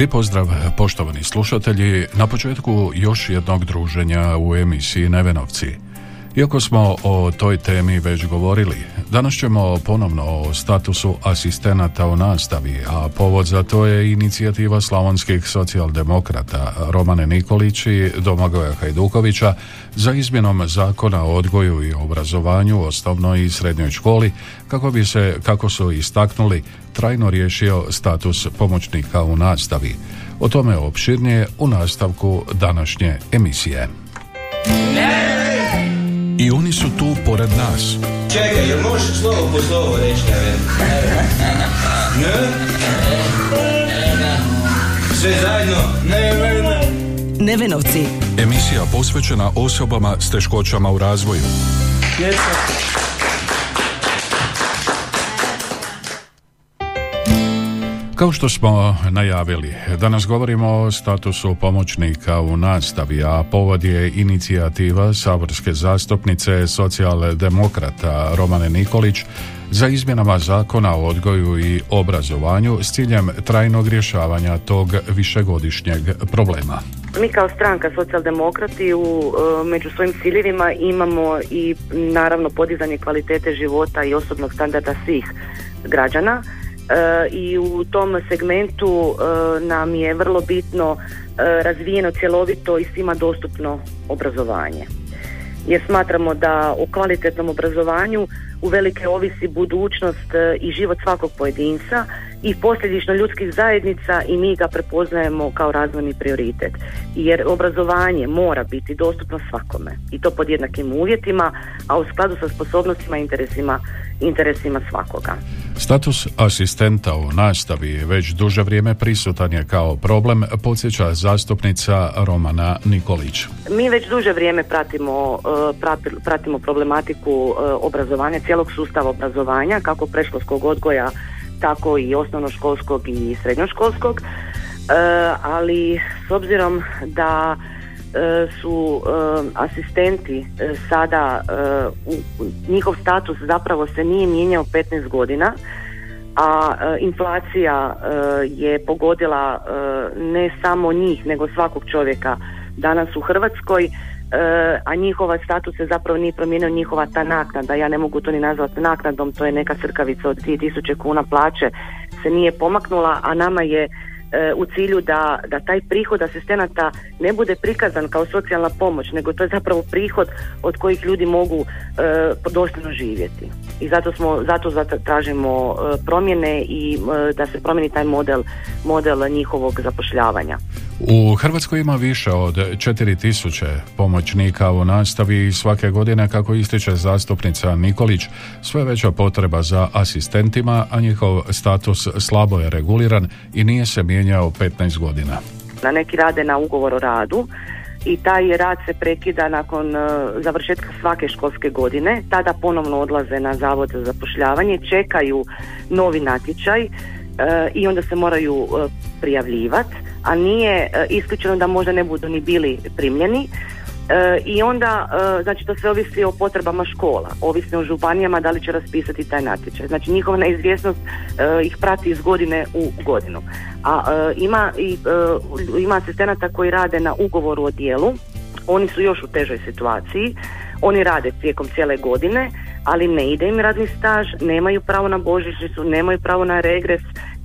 Lijep pozdrav poštovani slušatelji na početku još jednog druženja u emisiji Nevenovci. Iako smo o toj temi već govorili, danas ćemo ponovno o statusu asistenata u nastavi, a povod za to je inicijativa slavonskih socijaldemokrata Romane Nikolić i Domagoja Hajdukovića za izmjenom zakona o odgoju i obrazovanju u osnovnoj i srednjoj školi kako bi se, kako su istaknuli, trajno riješio status pomoćnika u nastavi. O tome opširnije u nastavku današnje emisije. I oni su tu pored nas. Čekaj, jel možeš slovo po slovo reći na Ne? Sve zajedno? Ne, ne, ne. Nevenovci. Emisija posvećena osobama s teškoćama u razvoju. Kao što smo najavili, danas govorimo o statusu pomoćnika u nastavi, a povod je inicijativa saborske zastupnice socijaldemokrata Romane Nikolić za izmjenama zakona o odgoju i obrazovanju s ciljem trajnog rješavanja tog višegodišnjeg problema. Mi kao stranka socijaldemokrati u, e, među svojim ciljevima imamo i naravno podizanje kvalitete života i osobnog standarda svih građana i u tom segmentu e, nam je vrlo bitno e, razvijeno cjelovito i svima dostupno obrazovanje. Jer smatramo da o kvalitetnom obrazovanju uvelike ovisi budućnost i život svakog pojedinca i posljedično ljudskih zajednica i mi ga prepoznajemo kao razvojni prioritet. Jer obrazovanje mora biti dostupno svakome i to pod jednakim uvjetima, a u skladu sa sposobnostima i interesima, interesima svakoga. Status asistenta u nastavi već duže vrijeme prisutan je kao problem, podsjeća zastupnica Romana Nikolić. Mi već duže vrijeme pratimo, uh, pratimo problematiku uh, obrazovanja, cijelog sustava obrazovanja, kako preškolskog odgoja, tako i osnovnoškolskog i srednjoškolskog, uh, ali s obzirom da su asistenti sada njihov status zapravo se nije mijenjao 15 godina a inflacija je pogodila ne samo njih nego svakog čovjeka. Danas u Hrvatskoj a njihova status se zapravo nije promijenio njihova ta naknada, ja ne mogu to ni nazvati naknadom, to je neka crkavica od 2000 kuna plaće se nije pomaknula, a nama je E, u cilju da, da taj prihod asistenata ne bude prikazan kao socijalna pomoć, nego to je zapravo prihod od kojih ljudi mogu e, dostojno živjeti. I zato smo zato, tražimo e, promjene i e, da se promijeni taj model model njihovog zapošljavanja. U Hrvatskoj ima više od 4000 pomoćnika u nastavi i svake godine, kako ističe zastupnica Nikolić, sve veća potreba za asistentima, a njihov status slabo je reguliran i nije se mijenjao 15 godina. Na neki rade na ugovor o radu i taj rad se prekida nakon uh, završetka svake školske godine. Tada ponovno odlaze na zavod za zapošljavanje, čekaju novi natječaj uh, i onda se moraju uh, prijavljivati a nije e, isključeno da možda ne budu ni bili primljeni e, i onda, e, znači to sve ovisi o potrebama škola, ovisno o županijama da li će raspisati taj natječaj. Znači njihova neizvjesnost ih prati iz godine u godinu. A ima, i, ima asistenata koji rade na ugovoru o dijelu, oni su još u težoj situaciji, oni rade tijekom cijele godine, ali ne ide im radni staž, nemaju pravo na božićnicu, nemaju pravo na regres,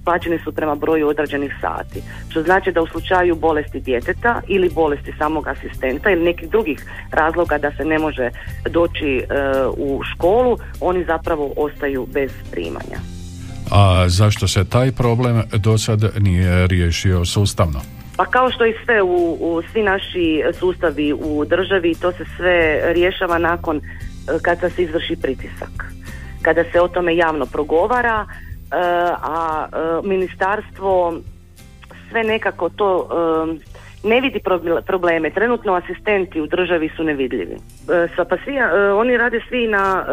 plaćeni su prema broju odrađenih sati. Što znači da u slučaju bolesti djeteta ili bolesti samog asistenta ili nekih drugih razloga da se ne može doći e, u školu, oni zapravo ostaju bez primanja. A zašto se taj problem do sad nije riješio sustavno? Pa kao što i sve u, u svi naši sustavi u državi, to se sve rješava nakon e, kada se izvrši pritisak. Kada se o tome javno progovara, a e, ministarstvo sve nekako to ne vidi probleme. Trenutno asistenti u državi su nevidljivi. Pa svi, oni rade svi na,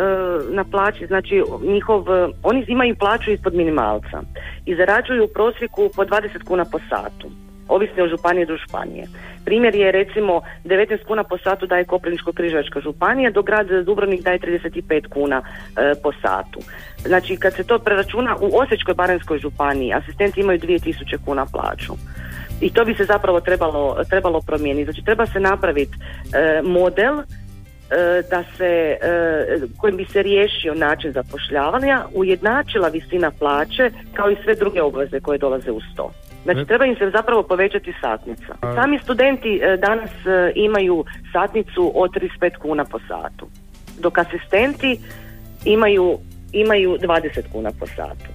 na plaći, znači njihov, oni imaju plaću ispod minimalca i zarađuju u prosjeku po 20 kuna po satu ovisno o županije do županije. Primjer je recimo 19 kuna po satu daje Koprivničko-križevačka županija, dok grad Dubrovnik daje 35 kuna e, po satu. Znači kad se to preračuna u Osječkoj baranjskoj županiji asistenti imaju 2000 kuna plaću. I to bi se zapravo trebalo, trebalo promijeniti. Znači treba se napraviti e, model e, da se, kojim bi se riješio način zapošljavanja, ujednačila visina plaće kao i sve druge obveze koje dolaze uz to. Znači treba im se zapravo povećati satnica. Sami studenti e, danas e, imaju satnicu od 35 kuna po satu, dok asistenti imaju, imaju 20 kuna po satu.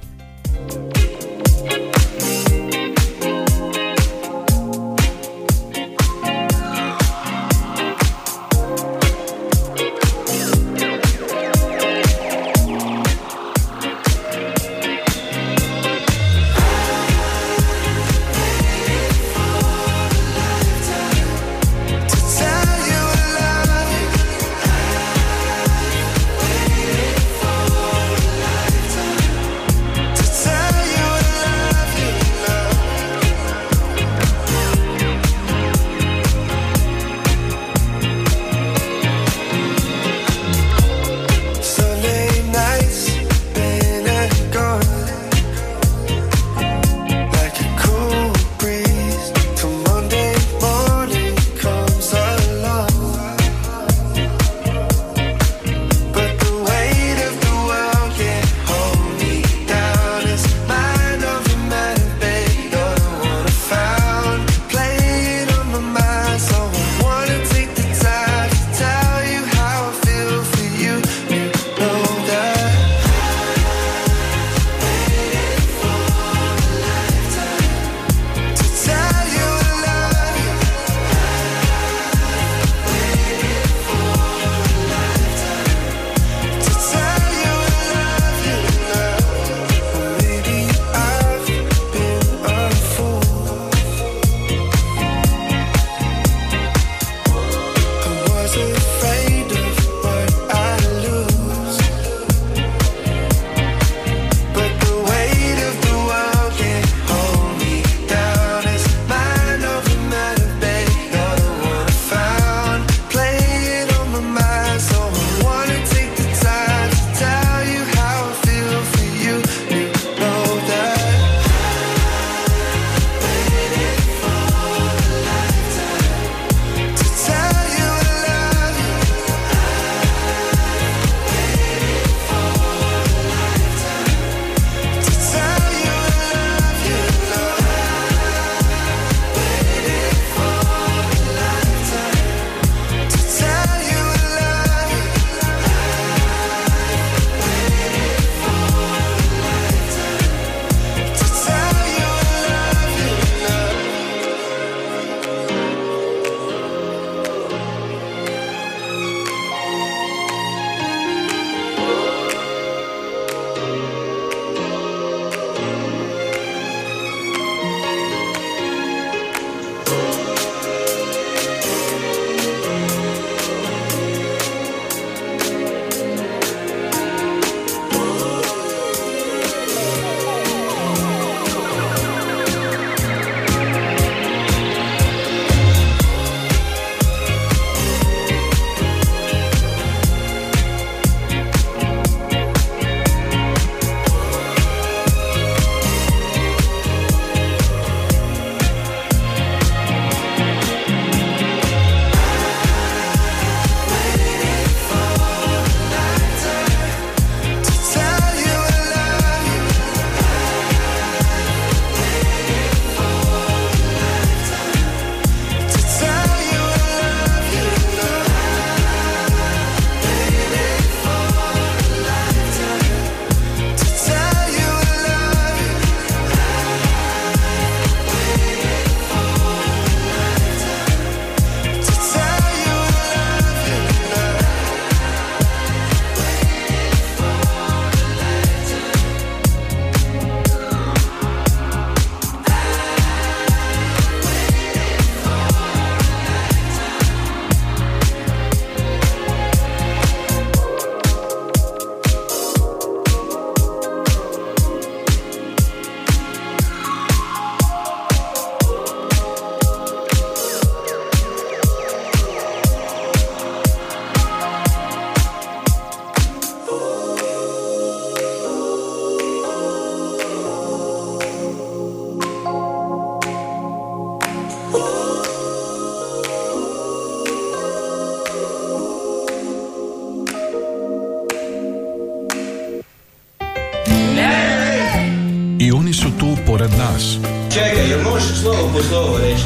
Pored nas. Čekaj, jel možeš slovo po slovo reći,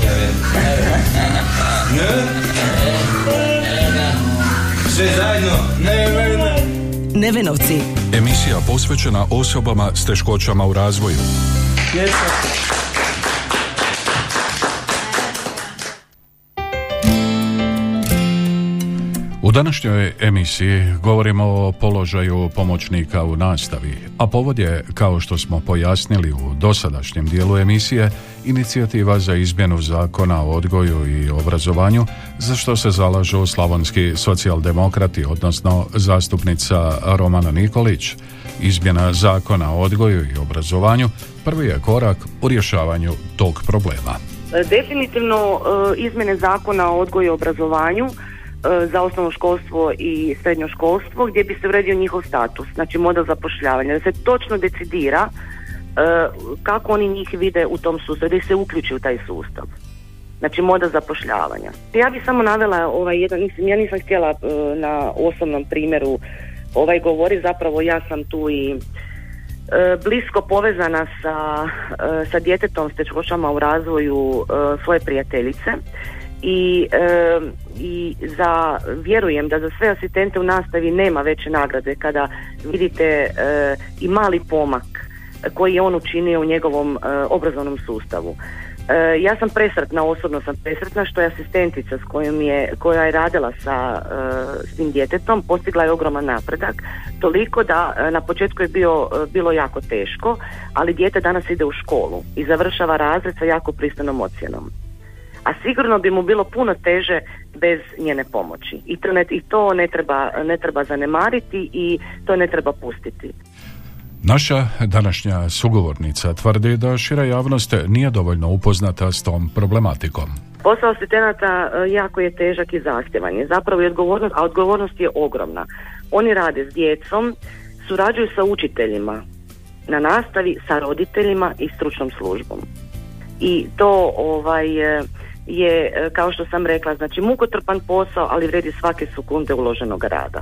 Ne? Sve zajedno? Ne, ne, ne. Nevenovci. Emisija posvećena osobama s teškoćama u razvoju. Današnjoj emisiji govorimo o položaju pomoćnika u nastavi, a povod je, kao što smo pojasnili u dosadašnjem dijelu emisije, inicijativa za izmjenu zakona o odgoju i obrazovanju, za što se zalažu slavonski socijaldemokrati, odnosno zastupnica Romana Nikolić. Izmjena zakona o odgoju i obrazovanju prvi je korak u rješavanju tog problema. Definitivno e, izmjene zakona o odgoju i obrazovanju za osnovno školstvo i srednjo školstvo gdje bi se uredio njihov status, znači model zapošljavanja, da se točno decidira e, kako oni njih vide u tom sustavu, da se uključi u taj sustav. Znači model zapošljavanja. Ja bih samo navela ovaj jedan, mislim, ja nisam htjela e, na osobnom primjeru ovaj govori, zapravo ja sam tu i blisko povezana sa, sa djetetom s teškoćama u razvoju svoje prijateljice i, i za vjerujem da za sve asistente u nastavi nema veće nagrade kada vidite i mali pomak koji je on učinio u njegovom obrazovnom sustavu. Ja sam presretna, osobno sam presretna što je asistentica s kojom je, koja je radila sa s tim djetetom postigla je ogroman napredak, toliko da na početku je bio, bilo jako teško, ali dijete danas ide u školu i završava razred sa jako pristanom ocjenom a sigurno bi mu bilo puno teže bez njene pomoći. I to ne, i to ne, treba, ne treba zanemariti i to ne treba pustiti. Naša današnja sugovornica tvrdi da šira javnost nije dovoljno upoznata s tom problematikom. Posao asistenata e, jako je težak i zahtjevan je. Zapravo je odgovornost, a odgovornost je ogromna. Oni rade s djecom, surađuju sa učiteljima na nastavi, sa roditeljima i stručnom službom. I to ovaj e, je, e, kao što sam rekla, znači mukotrpan posao, ali vredi svake sekunde uloženog rada.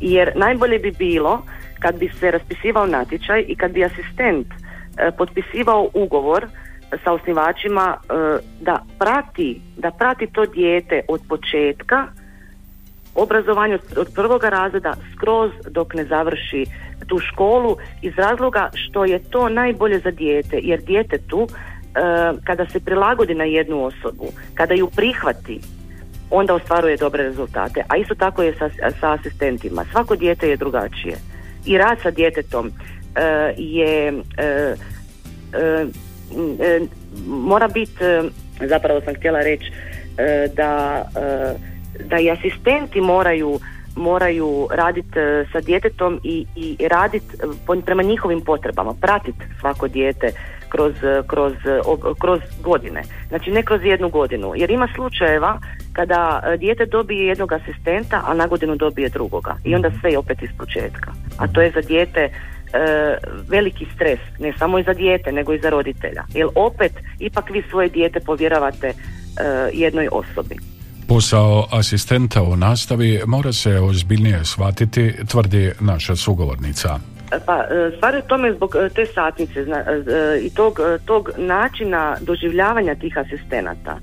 Jer najbolje bi bilo kad bi se raspisivao natječaj i kad bi asistent e, potpisivao ugovor sa osnivačima e, da prati, da prati to dijete od početka obrazovanja od prvoga razreda skroz dok ne završi tu školu iz razloga što je to najbolje za dijete jer djetetu E, kada se prilagodi na jednu osobu, kada ju prihvati, onda ostvaruje dobre rezultate. A isto tako je sa, sa asistentima. Svako dijete je drugačije. I rad sa djetetom uh, je uh, mora biti, zapravo sam htjela reći da, da i asistenti moraju moraju raditi sa djetetom i, i raditi prema njihovim potrebama, pratiti svako dijete kroz, kroz, kroz godine. Znači ne kroz jednu godinu. Jer ima slučajeva kada e, dijete dobije jednog asistenta, a na godinu dobije drugoga. I onda sve je opet iz početka. A to je za dijete e, veliki stres, ne samo i za dijete, nego i za roditelja. Jer opet, ipak vi svoje dijete povjeravate e, jednoj osobi. Posao asistenta u nastavi mora se ozbiljnije shvatiti, tvrdi naša sugovornica. Pa e, stvar je tome zbog e, te satnice e, i tog, tog načina doživljavanja tih asistenata.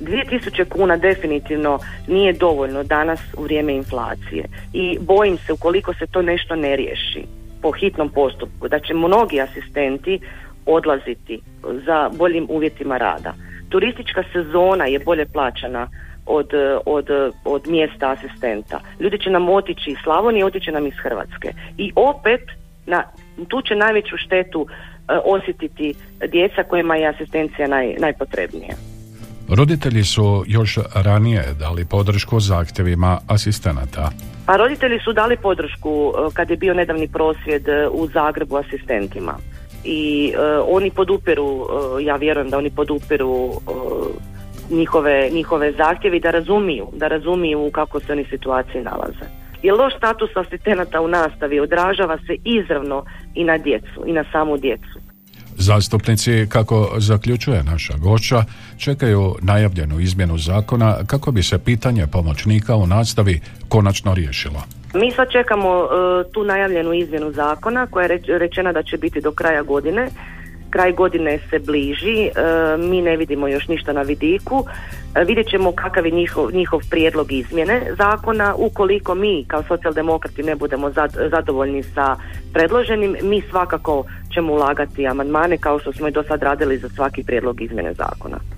2000 kuna definitivno nije dovoljno danas u vrijeme inflacije i bojim se ukoliko se to nešto ne riješi po hitnom postupku da će mnogi asistenti odlaziti za boljim uvjetima rada. Turistička sezona je bolje plaćana od, od, od mjesta asistenta. Ljudi će nam otići iz Slavonije, otiće nam iz Hrvatske. I opet na, tu će najveću štetu e, osjetiti djeca kojima je asistencija naj, najpotrebnija. Roditelji su još ranije dali podršku zahtjevima asistenata. Pa roditelji su dali podršku e, kad je bio nedavni prosvjed e, u Zagrebu asistentima. I oni podupiru, ja vjerujem da oni podupiru njihove, njihove zahtjeve i da razumiju, da razumiju u kako se oni situaciji nalaze. Jer loš status asistenata u nastavi odražava se izravno i na djecu i na samu djecu. Zastupnici, kako zaključuje naša gošća, čekaju najavljenu izmjenu zakona kako bi se pitanje pomoćnika u nastavi konačno riješilo. Mi sad čekamo uh, tu najavljenu izmjenu zakona koja je rečena da će biti do kraja godine kraj godine se bliži, e, mi ne vidimo još ništa na vidiku, e, vidjet ćemo kakav je njihov, njihov prijedlog izmjene zakona, ukoliko mi kao socijaldemokrati ne budemo zadovoljni sa predloženim, mi svakako ćemo ulagati amandmane kao što smo i do sad radili za svaki prijedlog izmjene zakona.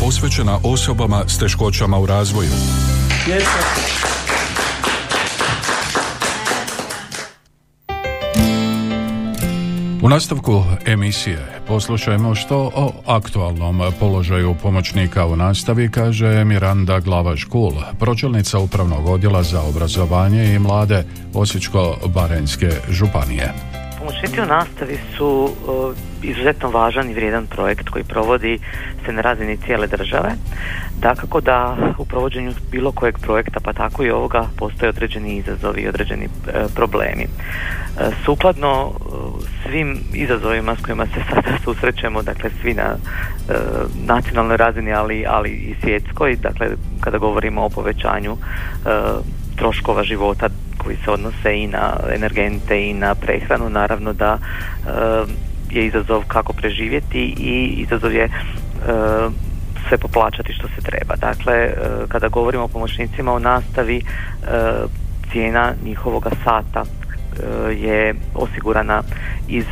posvećena osobama s teškoćama u razvoju. U nastavku emisije poslušajmo što o aktualnom položaju pomoćnika u nastavi kaže Miranda Glavaš-Kul, pročelnica Upravnog odjela za obrazovanje i mlade Osječko-Barenjske županije. Pomoćnici u nastavi su izuzetno važan i vrijedan projekt koji provodi se na razini cijele države. Dakako da u provođenju bilo kojeg projekta, pa tako i ovoga, postoje određeni izazovi i određeni e, problemi. E, sukladno e, svim izazovima s kojima se sada susrećemo, dakle svi na nacionalnoj razini, ali, ali i svjetskoj, dakle kada govorimo o povećanju troškova života koji se odnose i na energente i na prehranu, naravno da je izazov kako preživjeti i izazov je e, sve poplaćati što se treba. Dakle, e, kada govorimo o pomoćnicima u nastavi, cijena njihovoga sata je osigurana iz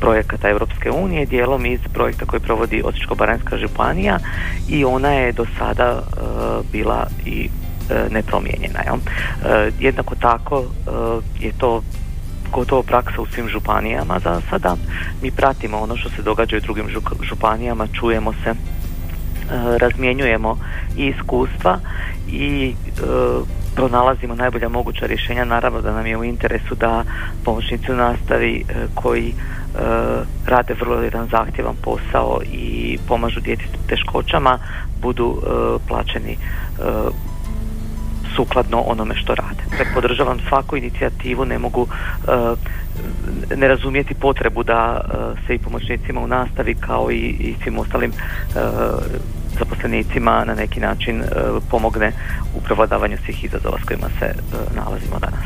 projekata Europske unije, dijelom iz projekta koji provodi Osječko-baranjska županija i ona je do sada bila i nepromijenjena. Jednako tako je to gotovo praksa u svim županijama za sada. Mi pratimo ono što se događa u drugim županijama, čujemo se, razmjenjujemo i iskustva i pronalazimo najbolja moguća rješenja. Naravno da nam je u interesu da pomoćnici nastavi e, koji e, rade vrlo jedan zahtjevan posao i pomažu djeci s teškoćama budu e, plaćeni sukladno onome što rade. Dakle, podržavam svaku inicijativu, ne mogu ne razumijeti potrebu da se i pomoćnicima u nastavi kao i, i svim ostalim zaposlenicima na neki način e, pomogne u prevladavanju svih izazova s kojima se e, nalazimo danas.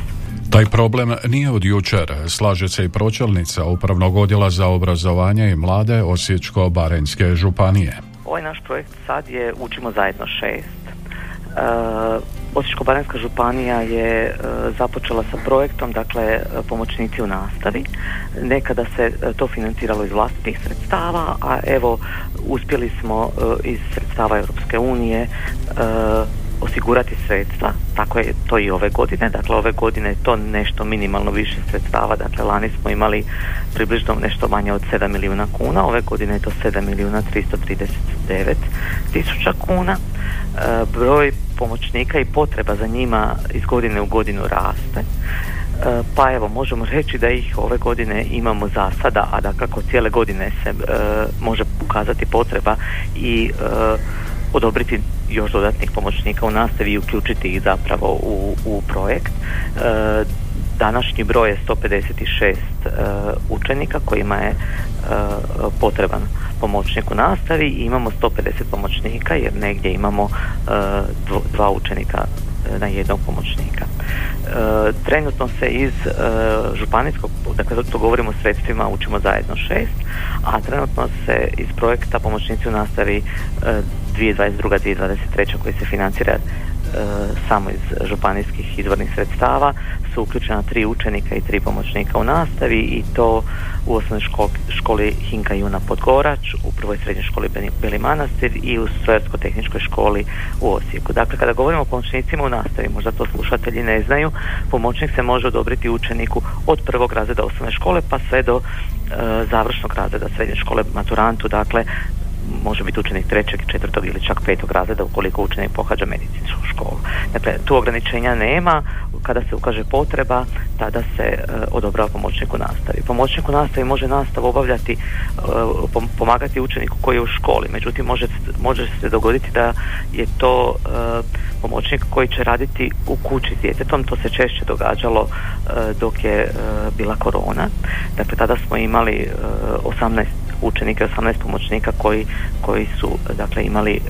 Taj problem nije od jučer, slaže se i pročelnica Upravnog odjela za obrazovanje i mlade Osječko-Barenjske županije. Ovaj naš projekt sad je Učimo zajedno šest. E, Osječko-baranjska županija je e, započela sa projektom, dakle pomoćnici u nastavi. Nekada se e, to financiralo iz vlastitih sredstava, a evo uspjeli smo e, iz sredstava Europske unije osigurati sredstva, tako je to i ove godine, dakle ove godine je to nešto minimalno više sredstava, dakle lani smo imali približno nešto manje od 7 milijuna kuna, ove godine je to 7 milijuna 339 tisuća kuna. E, broj pomoćnika i potreba za njima iz godine u godinu raste. E, pa evo, možemo reći da ih ove godine imamo za sada, a da kako cijele godine se e, može pokazati potreba i odobriti još dodatnih pomoćnika u nastavi i uključiti ih zapravo u, u projekt. današnji broj je 156 učenika kojima je potreban pomoćnik u nastavi i imamo 150 pomoćnika jer negdje imamo uh, dva učenika uh, na jednog pomoćnika. Uh, trenutno se iz županijskog, dakle to govorimo o sredstvima, učimo zajedno šest, a trenutno se iz projekta pomoćnici u nastavi 2022-2023 koji se financira samo iz županijskih izvornih sredstava su uključena tri učenika i tri pomoćnika u nastavi i to u osnovnoj školi, Hinka Juna Podgorač, u prvoj srednjoj školi Beli Manastir i u Strojarsko-tehničkoj školi u Osijeku. Dakle, kada govorimo o pomoćnicima u nastavi, možda to slušatelji ne znaju, pomoćnik se može odobriti učeniku od prvog razreda osnovne škole pa sve do e, završnog razreda srednje škole maturantu, dakle može biti učenik trećeg, četvrtog ili čak petog razreda ukoliko učenik pohađa medicinsku školu. Dakle, tu ograničenja nema, kada se ukaže potreba, tada se e, odobrava pomoćnik u nastavi. Pomoćnik u nastavi može nastavu obavljati, e, pomagati učeniku koji je u školi, međutim može, može se dogoditi da je to e, pomoćnik koji će raditi u kući s djetetom, to se češće događalo dok je bila korona. Dakle, tada smo imali 18 učenika, 18 pomoćnika koji, koji su dakle imali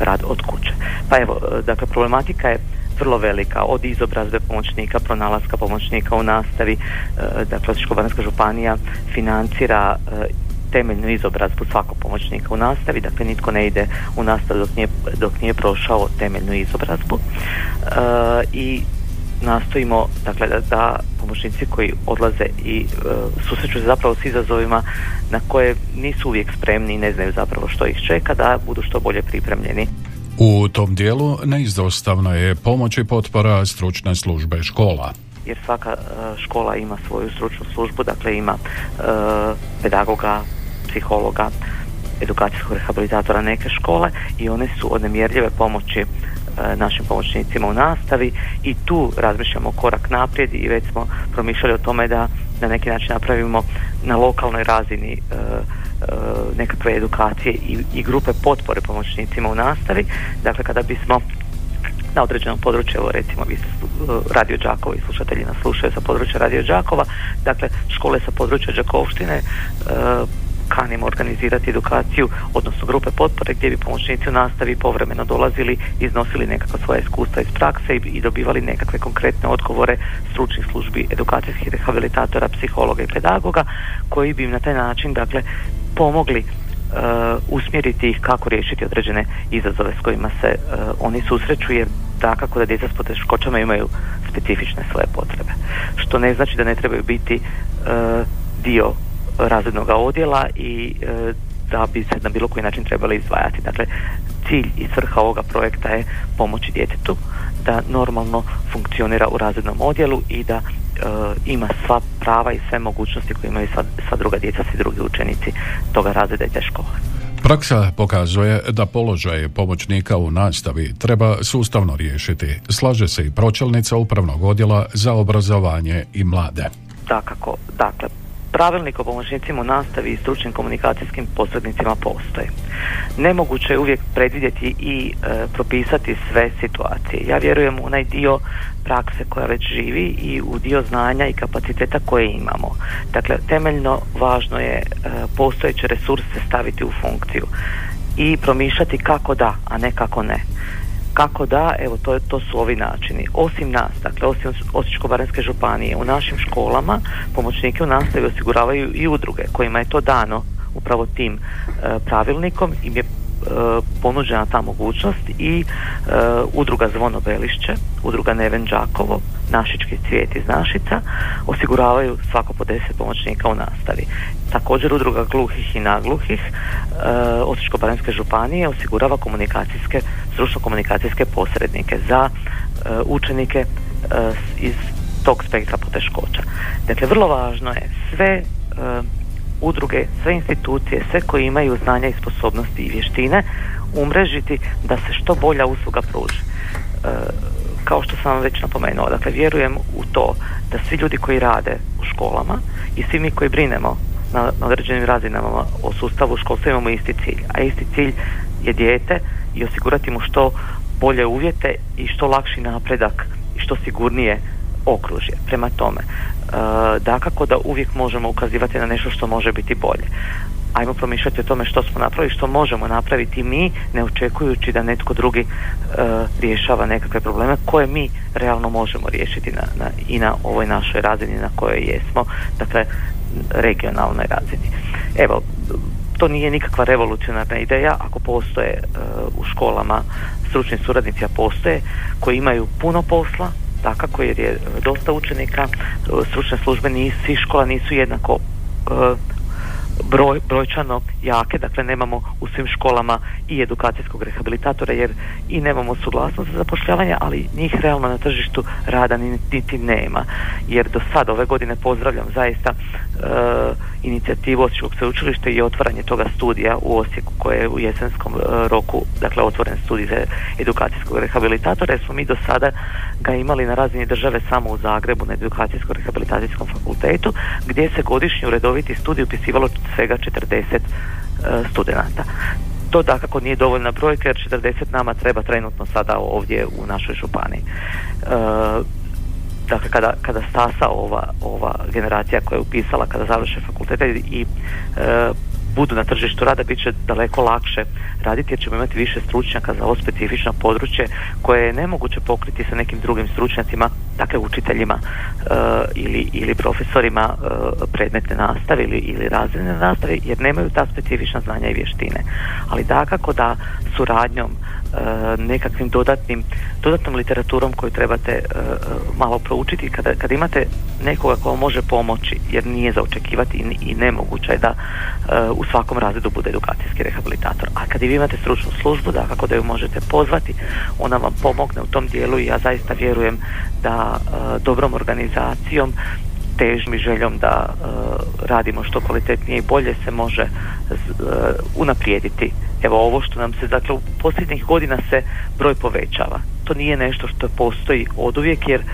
rad od kuće. Pa evo, dakle problematika je vrlo velika, od izobrazbe pomoćnika, pronalaska pomoćnika u nastavi, e, dakle osječko županija financira e, temeljnu izobrazbu svakog pomoćnika u nastavi, dakle nitko ne ide u nastavu dok nije, dok nije prošao temeljnu izobrazbu e, i nastojimo dakle da, da pomoćnici koji odlaze i susreću se zapravo s izazovima na koje nisu uvijek spremni i ne znaju zapravo što ih čeka da budu što bolje pripremljeni. U tom dijelu neizostavno je pomoć i potpora stručne službe škola. Jer svaka e, škola ima svoju stručnu službu, dakle ima e, pedagoga, psihologa, edukacijskog rehabilitatora neke škole i one su od nemjerljive pomoći e, našim pomoćnicima u nastavi i tu razmišljamo korak naprijed i već smo promišljali o tome da na neki način napravimo na lokalnoj razini E, nekakve edukacije i, i grupe potpore pomoćnicima u nastavi. Dakle, kada bismo na određenom području, evo recimo vi e, Radio Đakovo i slušatelji nas slušaju sa područja Radio Đakova, dakle škole sa područja Đakovštine e, kanimo organizirati edukaciju, odnosno grupe potpore gdje bi pomoćnici u nastavi povremeno dolazili, iznosili nekakva svoja iskustva iz prakse i, dobivali nekakve konkretne odgovore stručnih službi, edukacijskih rehabilitatora, psihologa i pedagoga koji bi im na taj način dakle pomogli uh, usmjeriti ih kako riješiti određene izazove s kojima se uh, oni susreću jer dakako da djeca s poteškoćama imaju specifične svoje potrebe. Što ne znači da ne trebaju biti e, dio razrednog odjela i e, da bi se na bilo koji način trebali izdvajati. Dakle, cilj i svrha ovoga projekta je pomoći djetetu da normalno funkcionira u razrednom odjelu i da ima sva prava i sve mogućnosti koje imaju sva, sva druga djeca, svi drugi učenici toga razreda i te škole. Praksa pokazuje da položaj pomoćnika u nastavi treba sustavno riješiti. Slaže se i pročelnica upravnog odjela za obrazovanje i mlade. Dakako, dakle, Pravilnik o pomoćnicima u nastavi i stručnim komunikacijskim posrednicima postoji. Nemoguće je uvijek predvidjeti i e, propisati sve situacije. Ja vjerujem u onaj dio prakse koja već živi i u dio znanja i kapaciteta koje imamo. Dakle, temeljno važno je e, postojeće resurse staviti u funkciju i promišljati kako da, a ne kako ne. Kako da, evo to, to su ovi načini. Osim nas, dakle osim Osječko-baranjske županije, u našim školama pomoćnike u nastavi osiguravaju i udruge kojima je to dano upravo tim e, pravilnikom im je ponuđena ta mogućnost i e, udruga Zvono Belišće, udruga Neven Đakovo, Našički cvijet iz Našica osiguravaju svako po deset pomoćnika u nastavi. Također udruga gluhih i nagluhih e, Osječko-baranjske županije osigurava komunikacijske, stručno komunikacijske posrednike za e, učenike e, iz tog spektra poteškoća. Dakle, vrlo važno je sve e, udruge, sve institucije, sve koji imaju znanja i sposobnosti i vještine umrežiti da se što bolja usluga pruži. E, kao što sam vam već napomenuo, dakle vjerujem u to da svi ljudi koji rade u školama i svi mi koji brinemo na, na određenim razinama o sustavu školstva imamo isti cilj, a isti cilj je dijete i osigurati mu što bolje uvjete i što lakši napredak i što sigurnije okružje. Prema tome, e, dakako da uvijek možemo ukazivati na nešto što može biti bolje ajmo promišljati o tome što smo napravili, što možemo napraviti mi, ne očekujući da netko drugi e, rješava nekakve probleme koje mi realno možemo riješiti na, na, i na ovoj našoj razini na kojoj jesmo, dakle regionalnoj razini. Evo, to nije nikakva revolucionarna ideja ako postoje e, u školama stručni suradnici, a postoje koji imaju puno posla, takako jer je dosta učenika, stručne službe nisu, škola nisu jednako e, broj, brojčano jake, dakle nemamo u svim školama i edukacijskog rehabilitatora jer i nemamo suglasnost za zapošljavanje, ali njih realno na tržištu rada niti nema. Jer do sada ove godine pozdravljam zaista e, inicijativu Osječkog sveučilišta i otvaranje toga studija u Osijeku koje je u jesenskom e, roku, dakle otvoren studij za edukacijskog rehabilitatora jer smo mi do sada ga imali na razini države samo u Zagrebu na edukacijsko rehabilitacijskom fakultetu gdje se godišnji redoviti studij upisivalo svega 40 e, studenata. To dakako nije dovoljna brojka jer 40 nama treba trenutno sada ovdje u našoj županiji. E, dakle kada, kada stasa ova, ova generacija koja je upisala kada završe fakultete i e, budu na tržištu rada bit će daleko lakše raditi jer ćemo imati više stručnjaka za ovo specifično područje koje je nemoguće pokriti sa nekim drugim stručnjacima, dakle učiteljima e, ili, ili profesorima e, predmetne nastave ili, ili razredne nastave jer nemaju ta specifična znanja i vještine. Ali dakako da suradnjom E, nekakvim dodatnim, dodatnom literaturom koju trebate malo proučiti kada, kada imate nekoga ko može pomoći jer nije za očekivati i, nemoguće je da e, u svakom razredu bude edukacijski rehabilitator. A kad vi imate stručnu službu, da kako da ju možete pozvati, ona vam pomogne u tom dijelu i ja zaista vjerujem da dobrom organizacijom težnjom i željom da radimo što kvalitetnije i bolje se može unaprijediti Evo ovo što nam se, dakle u posljednjih godina se broj povećava. To nije nešto što postoji oduvijek jer e,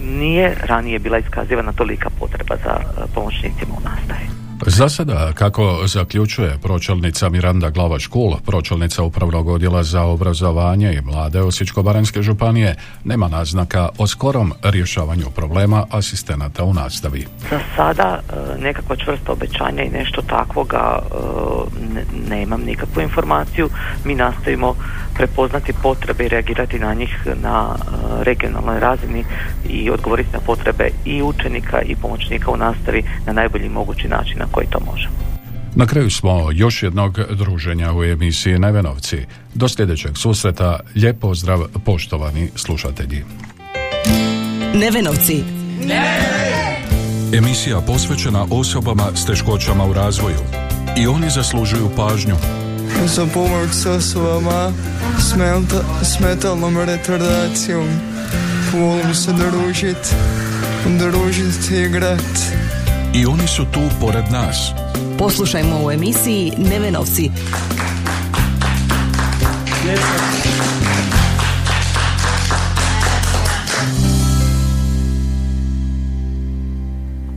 nije ranije bila iskazivana tolika potreba za e, pomoćnicima u nastavi. Za sada, kako zaključuje pročelnica Miranda Glava Škul, pročelnica Upravnog odjela za obrazovanje i mlade Osječko-baranjske županije, nema naznaka o skorom rješavanju problema asistenata u nastavi. Za sada e, nekakva čvrsta obećanja i nešto takvoga e, nemam nikakvu informaciju. Mi nastavimo prepoznati potrebe i reagirati na njih na e, regionalnoj razini i odgovoriti na potrebe i učenika i pomoćnika u nastavi na najbolji mogući način na koji to možemo. Na kraju smo još jednog druženja u emisiji Nevenovci. Do sljedećeg susreta, lijep pozdrav poštovani slušatelji. Nevenovci. Emisija posvećena osobama s teškoćama u razvoju. I oni zaslužuju pažnju. Za pomoć s osobama s, menta- s metalnom retardacijom. Volim se družit, družit i igrat. I oni su tu pored nas. Poslušajmo u emisiji Nevenovci.